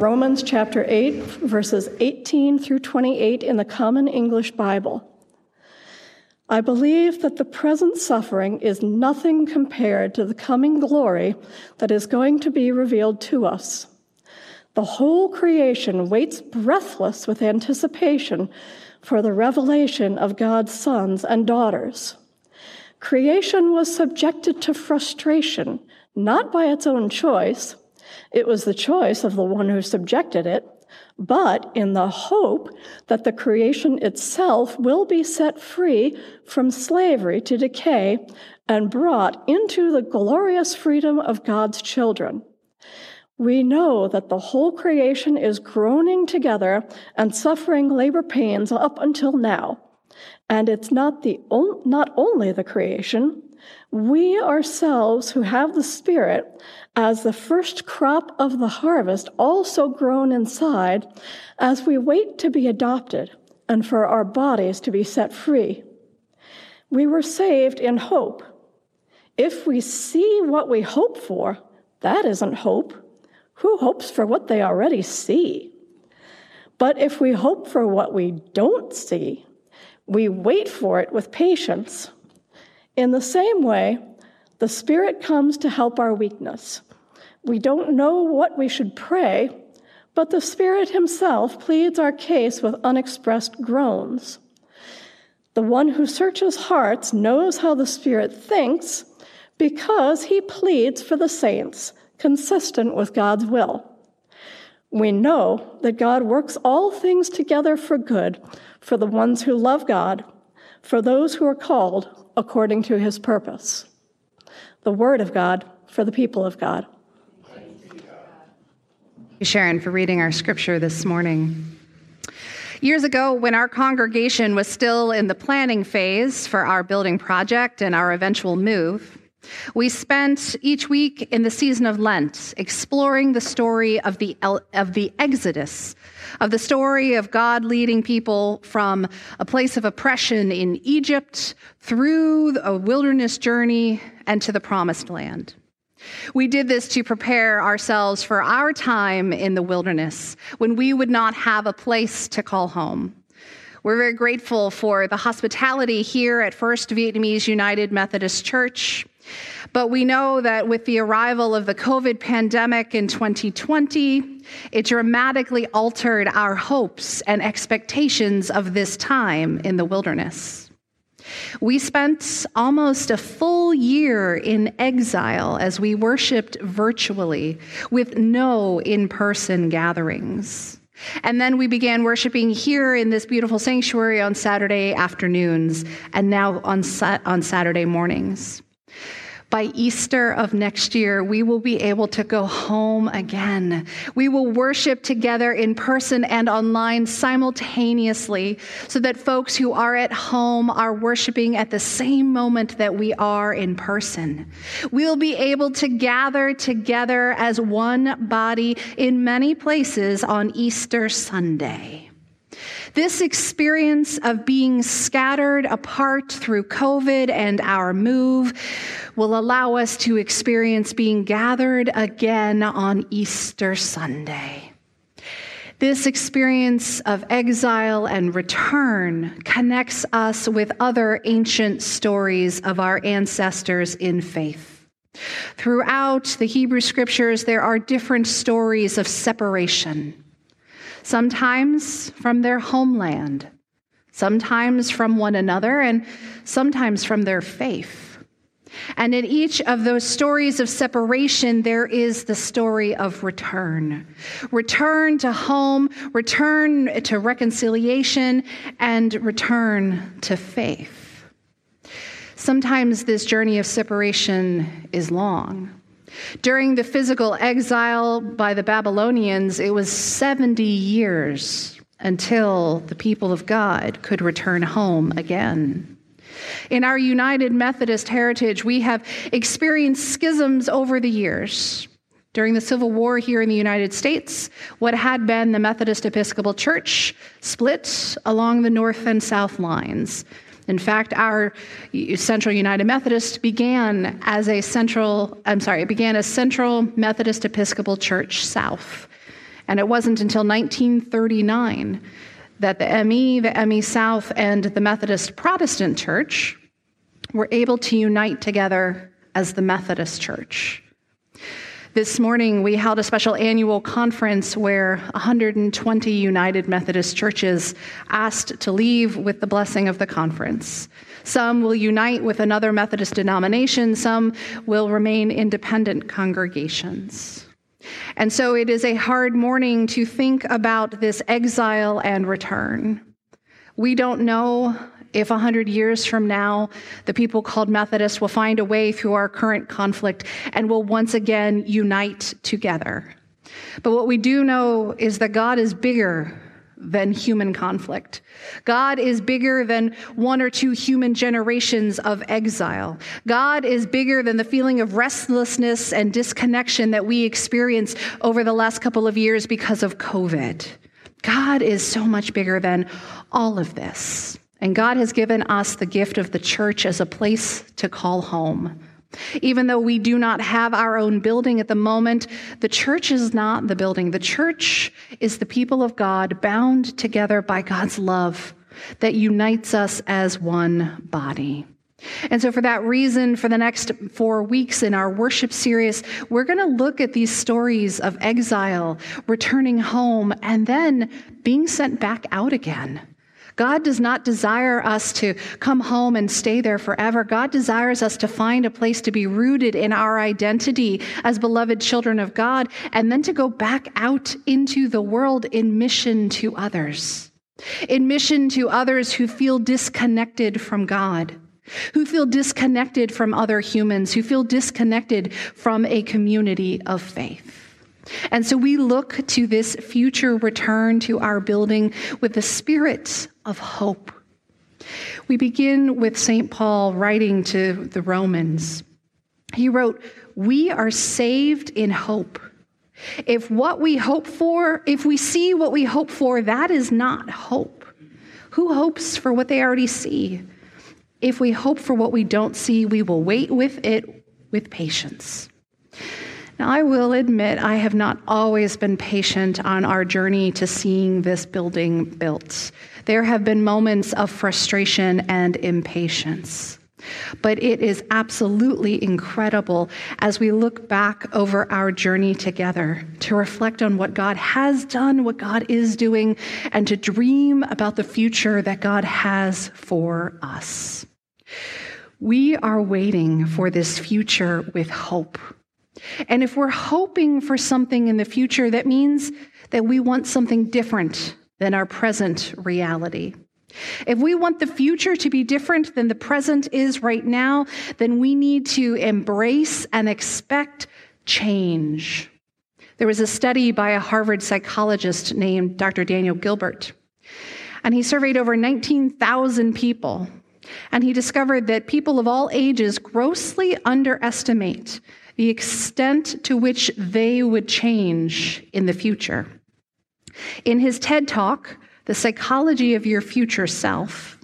Romans chapter 8, verses 18 through 28 in the Common English Bible. I believe that the present suffering is nothing compared to the coming glory that is going to be revealed to us. The whole creation waits breathless with anticipation for the revelation of God's sons and daughters. Creation was subjected to frustration, not by its own choice. It was the choice of the one who subjected it, but in the hope that the creation itself will be set free from slavery to decay and brought into the glorious freedom of God's children we know that the whole creation is groaning together and suffering labor pains up until now. And it's not, the not only the creation, we ourselves who have the Spirit as the first crop of the harvest also groan inside as we wait to be adopted and for our bodies to be set free. We were saved in hope. If we see what we hope for, that isn't hope. Who hopes for what they already see? But if we hope for what we don't see, we wait for it with patience. In the same way, the Spirit comes to help our weakness. We don't know what we should pray, but the Spirit Himself pleads our case with unexpressed groans. The one who searches hearts knows how the Spirit thinks because He pleads for the saints consistent with God's will. We know that God works all things together for good for the ones who love God, for those who are called according to his purpose. The word of God for the people of God. Thank you, Sharon, for reading our scripture this morning. Years ago, when our congregation was still in the planning phase for our building project and our eventual move, we spent each week in the season of Lent exploring the story of the, of the Exodus, of the story of God leading people from a place of oppression in Egypt through a wilderness journey and to the promised land. We did this to prepare ourselves for our time in the wilderness when we would not have a place to call home. We're very grateful for the hospitality here at First Vietnamese United Methodist Church but we know that with the arrival of the COVID pandemic in 2020, it dramatically altered our hopes and expectations of this time in the wilderness. We spent almost a full year in exile as we worshiped virtually with no in person gatherings. And then we began worshiping here in this beautiful sanctuary on Saturday afternoons and now on, on Saturday mornings by Easter of next year, we will be able to go home again. We will worship together in person and online simultaneously so that folks who are at home are worshiping at the same moment that we are in person. We'll be able to gather together as one body in many places on Easter Sunday. This experience of being scattered apart through COVID and our move will allow us to experience being gathered again on Easter Sunday. This experience of exile and return connects us with other ancient stories of our ancestors in faith. Throughout the Hebrew scriptures, there are different stories of separation sometimes from their homeland, sometimes from one another, and sometimes from their faith. And in each of those stories of separation, there is the story of return return to home, return to reconciliation, and return to faith. Sometimes this journey of separation is long. During the physical exile by the Babylonians, it was 70 years until the people of God could return home again. In our United Methodist heritage, we have experienced schisms over the years. During the Civil War here in the United States, what had been the Methodist Episcopal Church split along the north and south lines. In fact, our Central United Methodist began as a central, I'm sorry, it began as Central Methodist Episcopal Church South. And it wasn't until 1939 that the ME, the ME South, and the Methodist Protestant Church were able to unite together as the Methodist Church. This morning, we held a special annual conference where 120 United Methodist churches asked to leave with the blessing of the conference. Some will unite with another Methodist denomination, some will remain independent congregations. And so it is a hard morning to think about this exile and return. We don't know if 100 years from now, the people called Methodists will find a way through our current conflict and will once again unite together. But what we do know is that God is bigger than human conflict. God is bigger than one or two human generations of exile. God is bigger than the feeling of restlessness and disconnection that we experience over the last couple of years because of COVID. God is so much bigger than all of this. And God has given us the gift of the church as a place to call home. Even though we do not have our own building at the moment, the church is not the building. The church is the people of God bound together by God's love that unites us as one body. And so, for that reason, for the next four weeks in our worship series, we're going to look at these stories of exile, returning home, and then being sent back out again. God does not desire us to come home and stay there forever. God desires us to find a place to be rooted in our identity as beloved children of God and then to go back out into the world in mission to others. In mission to others who feel disconnected from God, who feel disconnected from other humans, who feel disconnected from a community of faith. And so we look to this future return to our building with the spirit of hope. We begin with St. Paul writing to the Romans. He wrote, We are saved in hope. If what we hope for, if we see what we hope for, that is not hope. Who hopes for what they already see? If we hope for what we don't see, we will wait with it with patience. Now, I will admit I have not always been patient on our journey to seeing this building built. There have been moments of frustration and impatience. But it is absolutely incredible as we look back over our journey together to reflect on what God has done, what God is doing, and to dream about the future that God has for us. We are waiting for this future with hope. And if we're hoping for something in the future, that means that we want something different than our present reality. If we want the future to be different than the present is right now, then we need to embrace and expect change. There was a study by a Harvard psychologist named Dr. Daniel Gilbert, and he surveyed over 19,000 people. And he discovered that people of all ages grossly underestimate the extent to which they would change in the future. In his TED Talk, The Psychology of Your Future Self,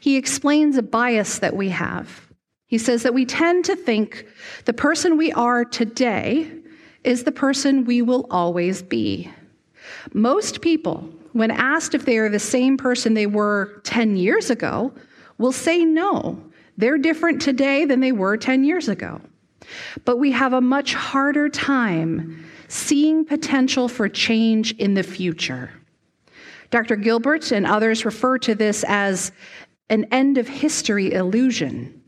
he explains a bias that we have. He says that we tend to think the person we are today is the person we will always be. Most people, when asked if they are the same person they were 10 years ago, will say no. They're different today than they were 10 years ago. But we have a much harder time seeing potential for change in the future. Dr. Gilbert and others refer to this as an end of history illusion.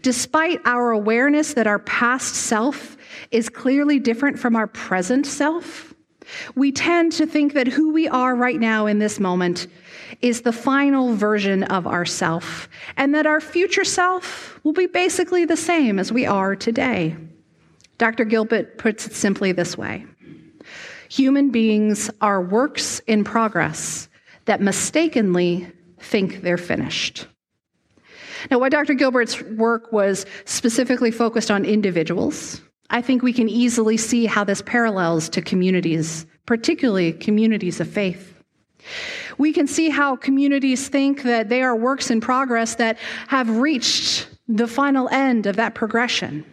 Despite our awareness that our past self is clearly different from our present self, we tend to think that who we are right now in this moment is the final version of ourself, and that our future self will be basically the same as we are today. Dr. Gilbert puts it simply this way Human beings are works in progress that mistakenly think they're finished. Now, while Dr. Gilbert's work was specifically focused on individuals, I think we can easily see how this parallels to communities, particularly communities of faith. We can see how communities think that they are works in progress that have reached the final end of that progression.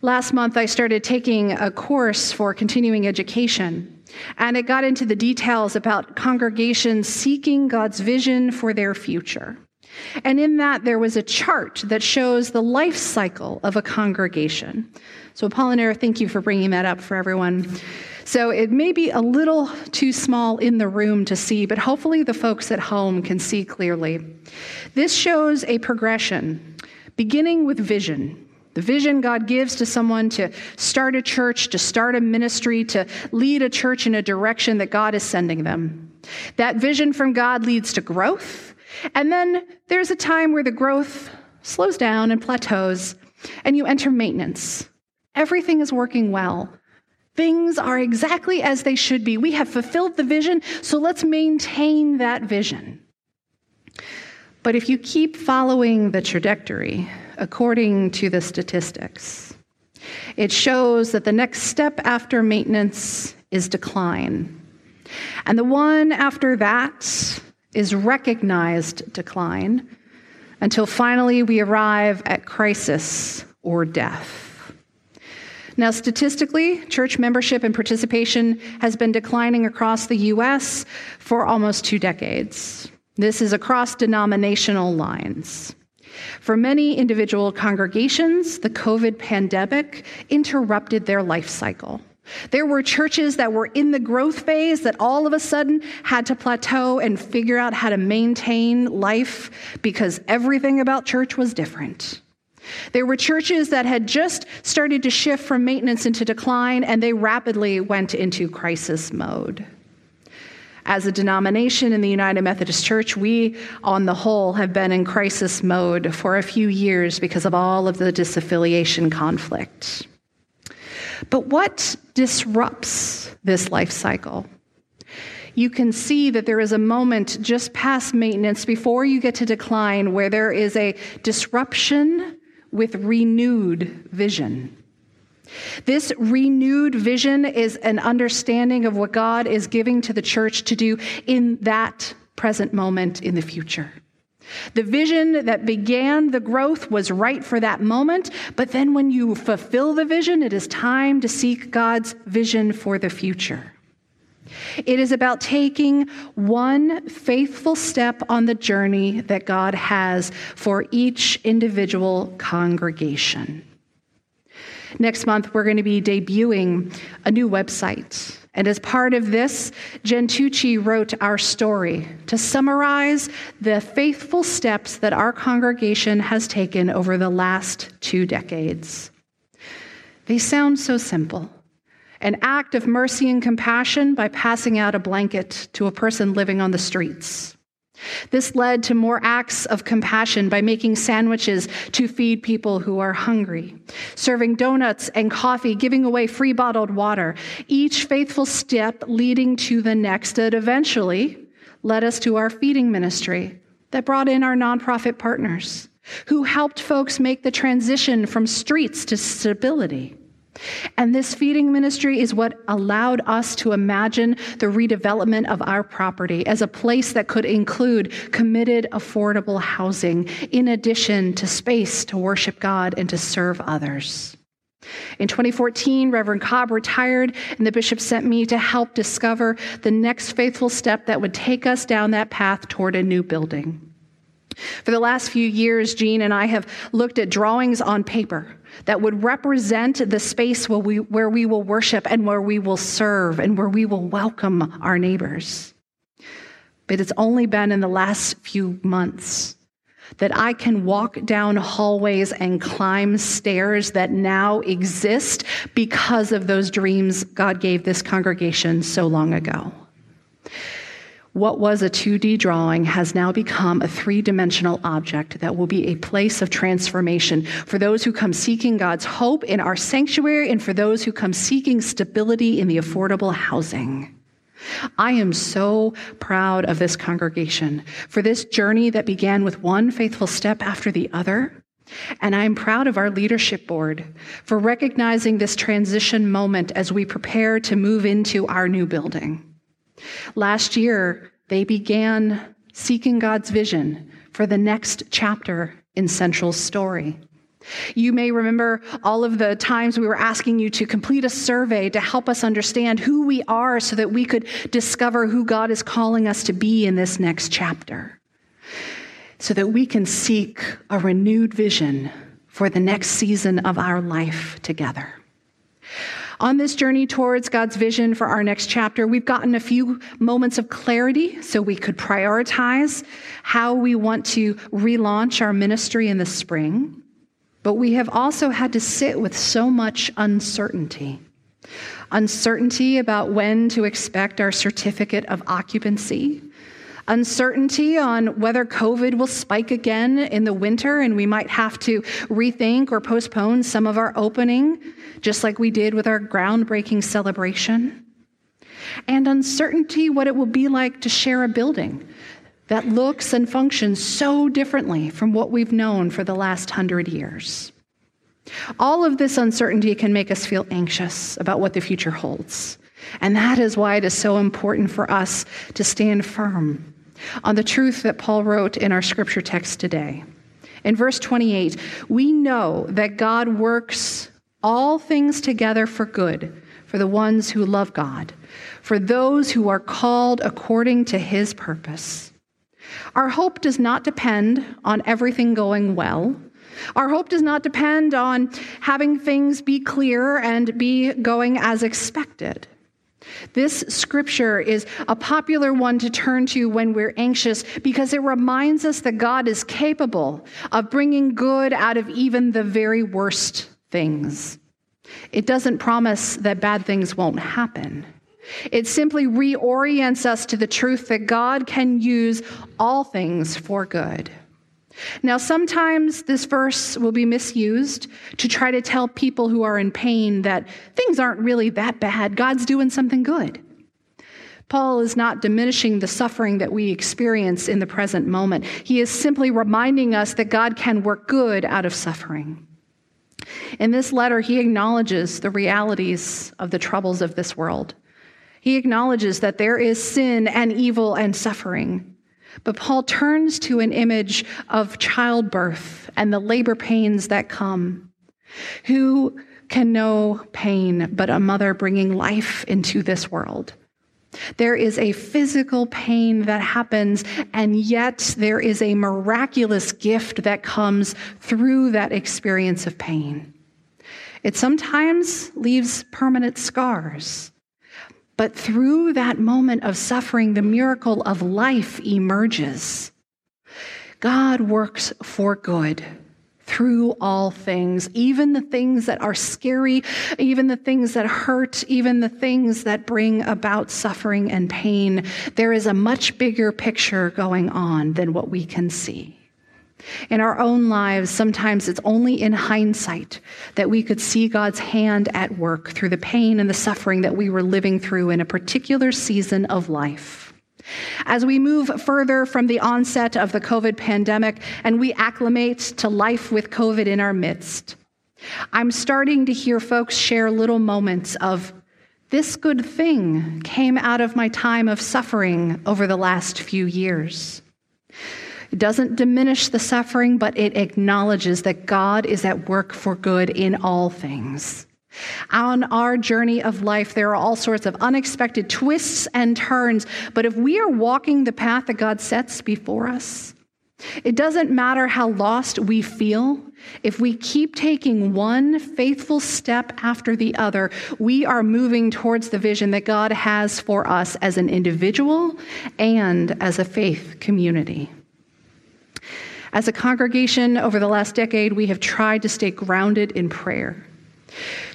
Last month, I started taking a course for continuing education, and it got into the details about congregations seeking God's vision for their future. And in that, there was a chart that shows the life cycle of a congregation. So, Apollinaire, thank you for bringing that up for everyone. So, it may be a little too small in the room to see, but hopefully the folks at home can see clearly. This shows a progression, beginning with vision. The vision God gives to someone to start a church, to start a ministry, to lead a church in a direction that God is sending them. That vision from God leads to growth and then there's a time where the growth slows down and plateaus, and you enter maintenance. Everything is working well. Things are exactly as they should be. We have fulfilled the vision, so let's maintain that vision. But if you keep following the trajectory according to the statistics, it shows that the next step after maintenance is decline. And the one after that is recognized decline until finally we arrive at crisis or death. Now, statistically, church membership and participation has been declining across the U.S. for almost two decades. This is across denominational lines. For many individual congregations, the COVID pandemic interrupted their life cycle. There were churches that were in the growth phase that all of a sudden had to plateau and figure out how to maintain life because everything about church was different. There were churches that had just started to shift from maintenance into decline, and they rapidly went into crisis mode. As a denomination in the United Methodist Church, we, on the whole, have been in crisis mode for a few years because of all of the disaffiliation conflict. But what disrupts this life cycle? You can see that there is a moment just past maintenance before you get to decline where there is a disruption with renewed vision. This renewed vision is an understanding of what God is giving to the church to do in that present moment in the future. The vision that began the growth was right for that moment, but then when you fulfill the vision, it is time to seek God's vision for the future. It is about taking one faithful step on the journey that God has for each individual congregation. Next month, we're going to be debuting a new website. And as part of this, Gentucci wrote our story to summarize the faithful steps that our congregation has taken over the last two decades. They sound so simple an act of mercy and compassion by passing out a blanket to a person living on the streets this led to more acts of compassion by making sandwiches to feed people who are hungry, serving donuts and coffee, giving away free bottled water, each faithful step leading to the next that eventually led us to our feeding ministry that brought in our nonprofit partners who helped folks make the transition from streets to stability. And this feeding ministry is what allowed us to imagine the redevelopment of our property as a place that could include committed, affordable housing, in addition to space to worship God and to serve others. In 2014, Reverend Cobb retired, and the bishop sent me to help discover the next faithful step that would take us down that path toward a new building. For the last few years, Jean and I have looked at drawings on paper that would represent the space where we, where we will worship and where we will serve and where we will welcome our neighbors. But it's only been in the last few months that I can walk down hallways and climb stairs that now exist because of those dreams God gave this congregation so long ago. What was a 2D drawing has now become a three dimensional object that will be a place of transformation for those who come seeking God's hope in our sanctuary and for those who come seeking stability in the affordable housing. I am so proud of this congregation for this journey that began with one faithful step after the other. And I'm proud of our leadership board for recognizing this transition moment as we prepare to move into our new building. Last year, they began seeking God's vision for the next chapter in Central's story. You may remember all of the times we were asking you to complete a survey to help us understand who we are so that we could discover who God is calling us to be in this next chapter. So that we can seek a renewed vision for the next season of our life together. On this journey towards God's vision for our next chapter, we've gotten a few moments of clarity so we could prioritize how we want to relaunch our ministry in the spring. But we have also had to sit with so much uncertainty uncertainty about when to expect our certificate of occupancy, uncertainty on whether COVID will spike again in the winter and we might have to rethink or postpone some of our opening, just like we did with our groundbreaking celebration, and uncertainty what it will be like to share a building that looks and functions so differently from what we've known for the last hundred years. All of this uncertainty can make us feel anxious about what the future holds. And that is why it is so important for us to stand firm on the truth that Paul wrote in our scripture text today. In verse 28, we know that God works all things together for good for the ones who love God, for those who are called according to his purpose. Our hope does not depend on everything going well. Our hope does not depend on having things be clear and be going as expected. This scripture is a popular one to turn to when we're anxious because it reminds us that God is capable of bringing good out of even the very worst things. It doesn't promise that bad things won't happen. It simply reorients us to the truth that God can use all things for good. Now, sometimes this verse will be misused to try to tell people who are in pain that things aren't really that bad. God's doing something good. Paul is not diminishing the suffering that we experience in the present moment. He is simply reminding us that God can work good out of suffering. In this letter, he acknowledges the realities of the troubles of this world. He acknowledges that there is sin and evil and suffering. But Paul turns to an image of childbirth and the labor pains that come. Who can know pain but a mother bringing life into this world? There is a physical pain that happens, and yet there is a miraculous gift that comes through that experience of pain. It sometimes leaves permanent scars. But through that moment of suffering, the miracle of life emerges. God works for good through all things, even the things that are scary, even the things that hurt, even the things that bring about suffering and pain. There is a much bigger picture going on than what we can see. In our own lives, sometimes it's only in hindsight that we could see God's hand at work through the pain and the suffering that we were living through in a particular season of life. As we move further from the onset of the COVID pandemic and we acclimate to life with COVID in our midst, I'm starting to hear folks share little moments of this good thing came out of my time of suffering over the last few years. It doesn't diminish the suffering, but it acknowledges that God is at work for good in all things. On our journey of life, there are all sorts of unexpected twists and turns, but if we are walking the path that God sets before us, it doesn't matter how lost we feel. If we keep taking one faithful step after the other, we are moving towards the vision that God has for us as an individual and as a faith community. As a congregation over the last decade, we have tried to stay grounded in prayer,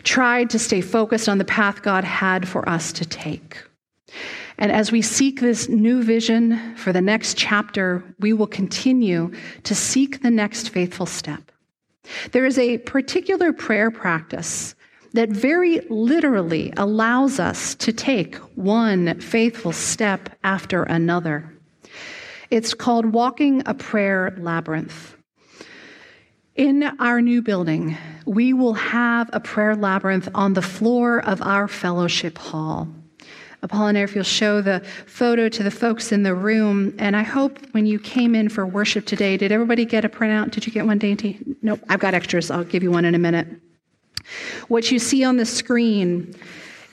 tried to stay focused on the path God had for us to take. And as we seek this new vision for the next chapter, we will continue to seek the next faithful step. There is a particular prayer practice that very literally allows us to take one faithful step after another. It's called Walking a Prayer Labyrinth. In our new building, we will have a prayer labyrinth on the floor of our fellowship hall. Apollinaire, if you'll show the photo to the folks in the room. And I hope when you came in for worship today, did everybody get a printout? Did you get one, Dainty? Nope, I've got extras. I'll give you one in a minute. What you see on the screen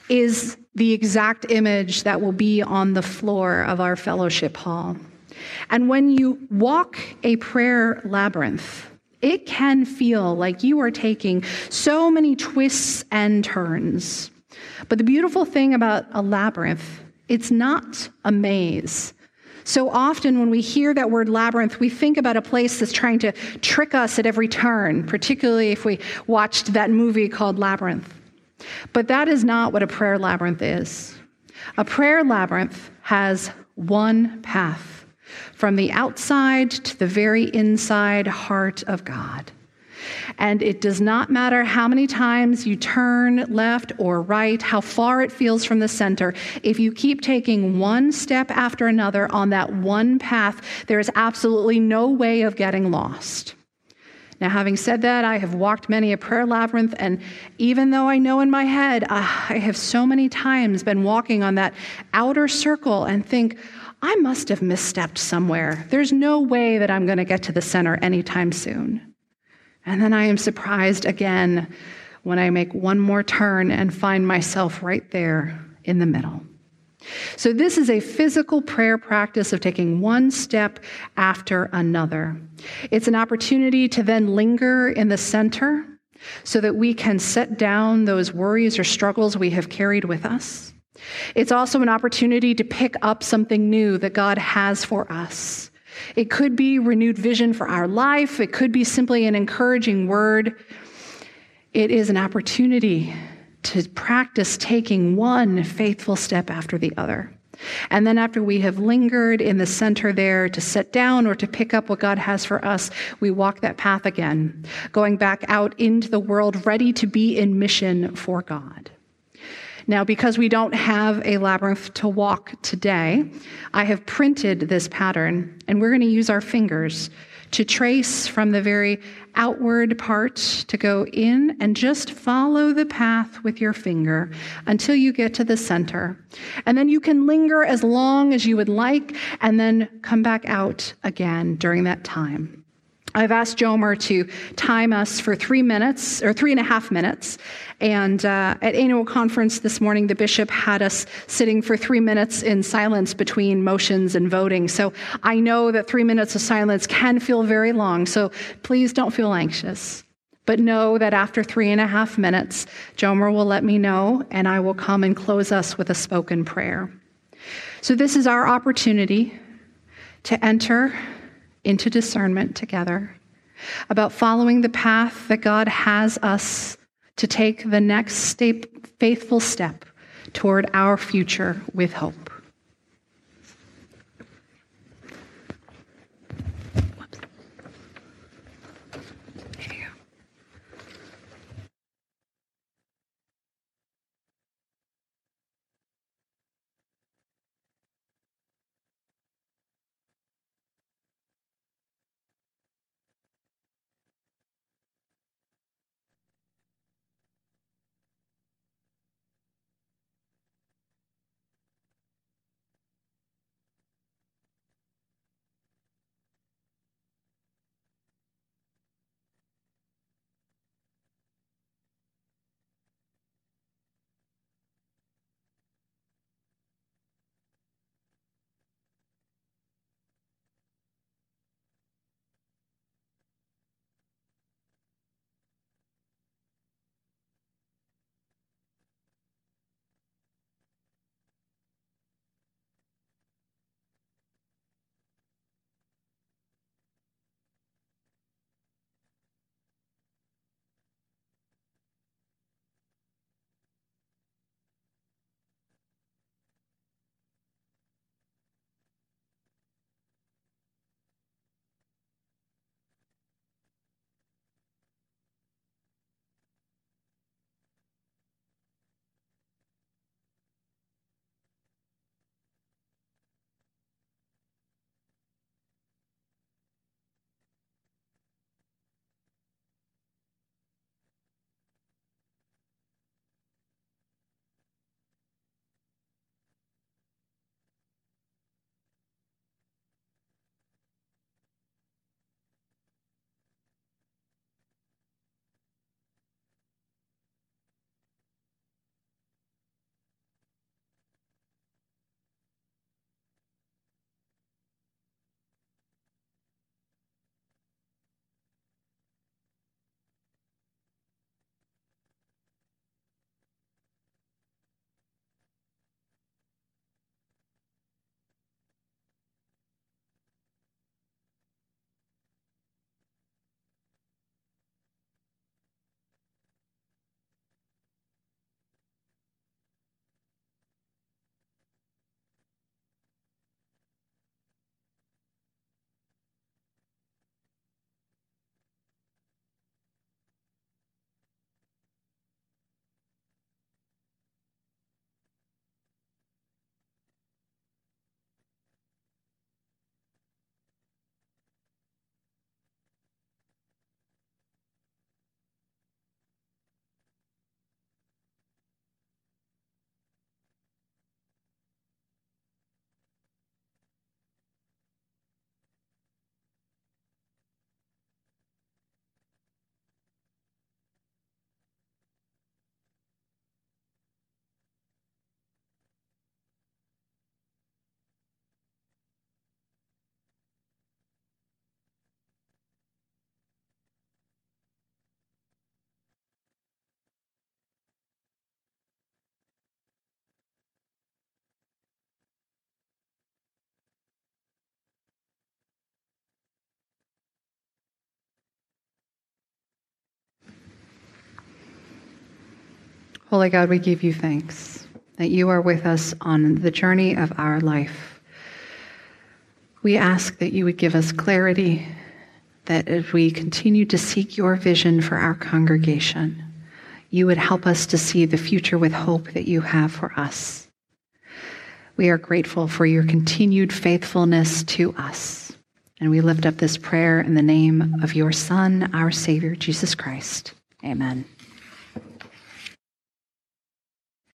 is the exact image that will be on the floor of our fellowship hall. And when you walk a prayer labyrinth, it can feel like you are taking so many twists and turns. But the beautiful thing about a labyrinth, it's not a maze. So often, when we hear that word labyrinth, we think about a place that's trying to trick us at every turn, particularly if we watched that movie called Labyrinth. But that is not what a prayer labyrinth is. A prayer labyrinth has one path from the outside to the very inside heart of God. And it does not matter how many times you turn left or right, how far it feels from the center. If you keep taking one step after another on that one path, there is absolutely no way of getting lost. Now, having said that, I have walked many a prayer labyrinth, and even though I know in my head, uh, I have so many times been walking on that outer circle and think, I must have misstepped somewhere. There's no way that I'm going to get to the center anytime soon. And then I am surprised again when I make one more turn and find myself right there in the middle. So, this is a physical prayer practice of taking one step after another. It's an opportunity to then linger in the center so that we can set down those worries or struggles we have carried with us. It's also an opportunity to pick up something new that God has for us. It could be renewed vision for our life, it could be simply an encouraging word. It is an opportunity to practice taking one faithful step after the other. And then, after we have lingered in the center there to sit down or to pick up what God has for us, we walk that path again, going back out into the world, ready to be in mission for God. Now, because we don't have a labyrinth to walk today, I have printed this pattern, and we're going to use our fingers to trace from the very outward part to go in and just follow the path with your finger until you get to the center. And then you can linger as long as you would like and then come back out again during that time. I've asked Jomer to time us for three minutes or three and a half minutes. And uh, at annual conference this morning, the bishop had us sitting for three minutes in silence between motions and voting. So I know that three minutes of silence can feel very long. So please don't feel anxious. But know that after three and a half minutes, Jomer will let me know, and I will come and close us with a spoken prayer. So this is our opportunity to enter into discernment together about following the path that God has us to take the next step, faithful step toward our future with hope. Holy God, we give you thanks that you are with us on the journey of our life. We ask that you would give us clarity, that as we continue to seek your vision for our congregation, you would help us to see the future with hope that you have for us. We are grateful for your continued faithfulness to us. And we lift up this prayer in the name of your Son, our Savior, Jesus Christ. Amen.